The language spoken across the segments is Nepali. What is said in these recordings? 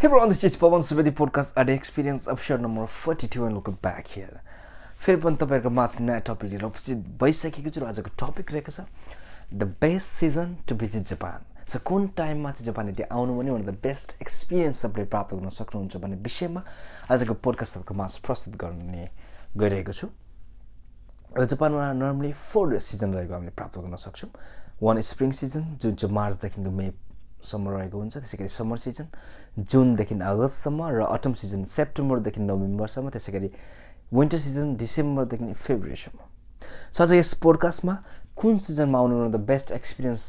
Hey bro, this is Pawan Subedi podcast at experience episode number 42 and look back here. फेरि पनि तपाईँहरूको माझ नयाँ टपिक लिएर उपस्थित भइसकेको छु र आजको टपिक रहेको छ the best season to visit Japan so कुन टाइममा चाहिँ जापान यदि आउनु भने वान द बेस्ट एक्सपिरियन्स तपाईँले प्राप्त गर्न सक्नुहुन्छ भन्ने विषयमा आजको पोडकास्ट तपाईँको माझ प्रस्तुत गर्ने गइरहेको छु। र जापानमा नर्मली फोर सिजन रहेको हामीले प्राप्त गर्न सक्छौँ। वान स्प्रिङ सिजन जुन चाहिँ मार्चदेखिको मेसम्म रहेको हुन्छ त्यसै गरी समर सिजन जुनदेखि अगस्तसम्म र अटम सिजन सेप्टेम्बरदेखि नोभेम्बरसम्म त्यसै गरी विन्टर सिजन डिसेम्बरदेखि फेब्रुअरीसम्म। सो आज यस पोडकास्टमा कुन सिजनमा आउनु द बेस्ट एक्सपिरियन्स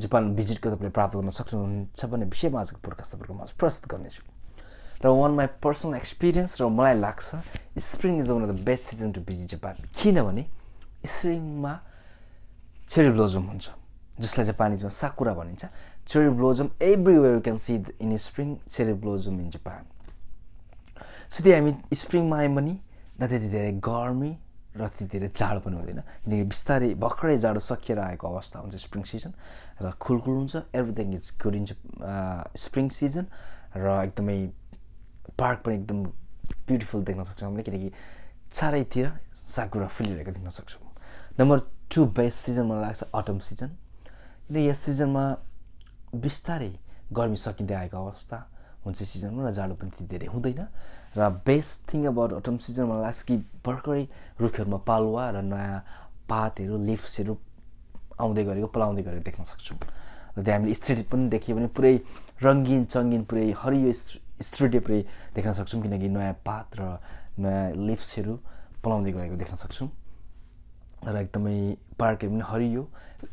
जापान भिजिटको तपाईँले प्राप्त गर्न सक्नुहुन्छ भन्ने विषयमा आजको पोडकास्ट तपाईँहरूको माझ प्रस्तुत गर्नेछु। र वान माई पर्सनल एक्सपिरियन्स र मलाई लाग्छ spring is one of the best season to visit Japan. किनभने स्प्रिङमा चेरी ब्लोजम हुन्छ। जसलाई जापानिजमा साकुरा भनिन्छ cherry blossom everywhere you can see in spring cherry blossom in Japan so त्यही हामी स्प्रिङमा आयौँ भने न त्यति धेरै गर्मी र त्यति धेरै जाडो पनि हुँदैन। किनकि बिस्तारै भर्खरै जाडो सकिएर आएको अवस्था हुन्छ स्प्रिङ सिजन र खुलखुल हुन्छ। Everything is good in spring season र एकदमै पार्क पनि एकदम ब्युटिफुल देख्न सक्छौँ हामीले किनकि चारैतिर साकुरा फुलिरहेको देख्न सक्छौँ। नम्बर टु बेस्ट सिजन मलाई लाग्छ अटम सिजन किन यस सिजनमा बिस्तारै गर्मी सकिँदै आएको अवस्था हुन्छ सिजनमा र जाडो पनि त्यति धेरै हुँदैन। र best thing about autumn season मलाई लाग्छ कि भर्खरै रुखहरूमा पालुवा र नयाँ पातहरू लिफ्सहरू आउँदै गरेको पलाउँदै गरेको देख्न सक्छौँ। र त्यहाँ हामीले स्ट्रिट पनि देखियो भने पुरै रङ्गिन चङ्गिन पुरै हरियो स्ट्रिटे पुरै देख्न सक्छौँ। किनकि नयाँ पात र नयाँ लिप्सहरू पलाउँदै गएको देख्न सक्छौँ। र एकदमै पार्कहरू पनि हरियो।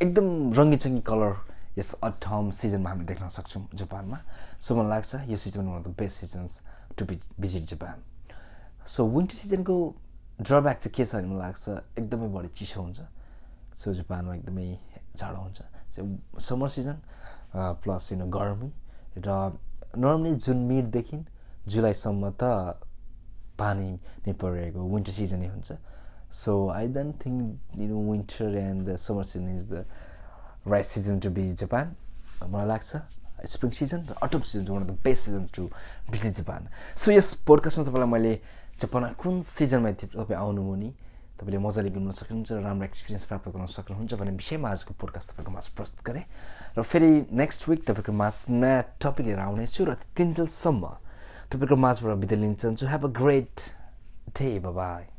एकदम रङ्गी चङ्गी कलर यस अटम सिजनमा हामी देख्न सक्छौँ जापानमा। सो मलाई लाग्छ यो season one of the best seasons to visit Japan so winter सिजनको ड्रब्याक चाहिँ के छ भने मलाई लाग्छ एकदमै बढी चिसो हुन्छ। सो जापानमा एकदमै जाडो हुन्छ। समर सिजन प्लस यु गर्मी र नर्मली जुन मिडदेखि जुलाईसम्म त पानी नै परिरहेको विन्टर सिजनै हुन्छ। I don't think you know winter and the summer season is the right season to be Japan मलाई लाग्छ स्प्रिङ सिजन र autumn season one of the best season to visit Japan so यस पोडकास्टमा तपाईँलाई मैले जापानमा कुन सिजनमा तपाईँ आउनु भने तपाईँले मजाले घुम्न सक्नुहुन्छ र राम्रो एक्सपिरियन्स प्राप्त गर्न सक्नुहुन्छ भन्ने विषयमा आजको पोडकास्ट तपाईँको माझ प्रस्तुत गरेँ। र फेरि नेक्स्ट विक तपाईँको माझ नयाँ टपिक लिएर आउनेछु र तिनजेलसम्म तपाईँको माझबाट बिदा लिन चाहन्छु। Have a great day bye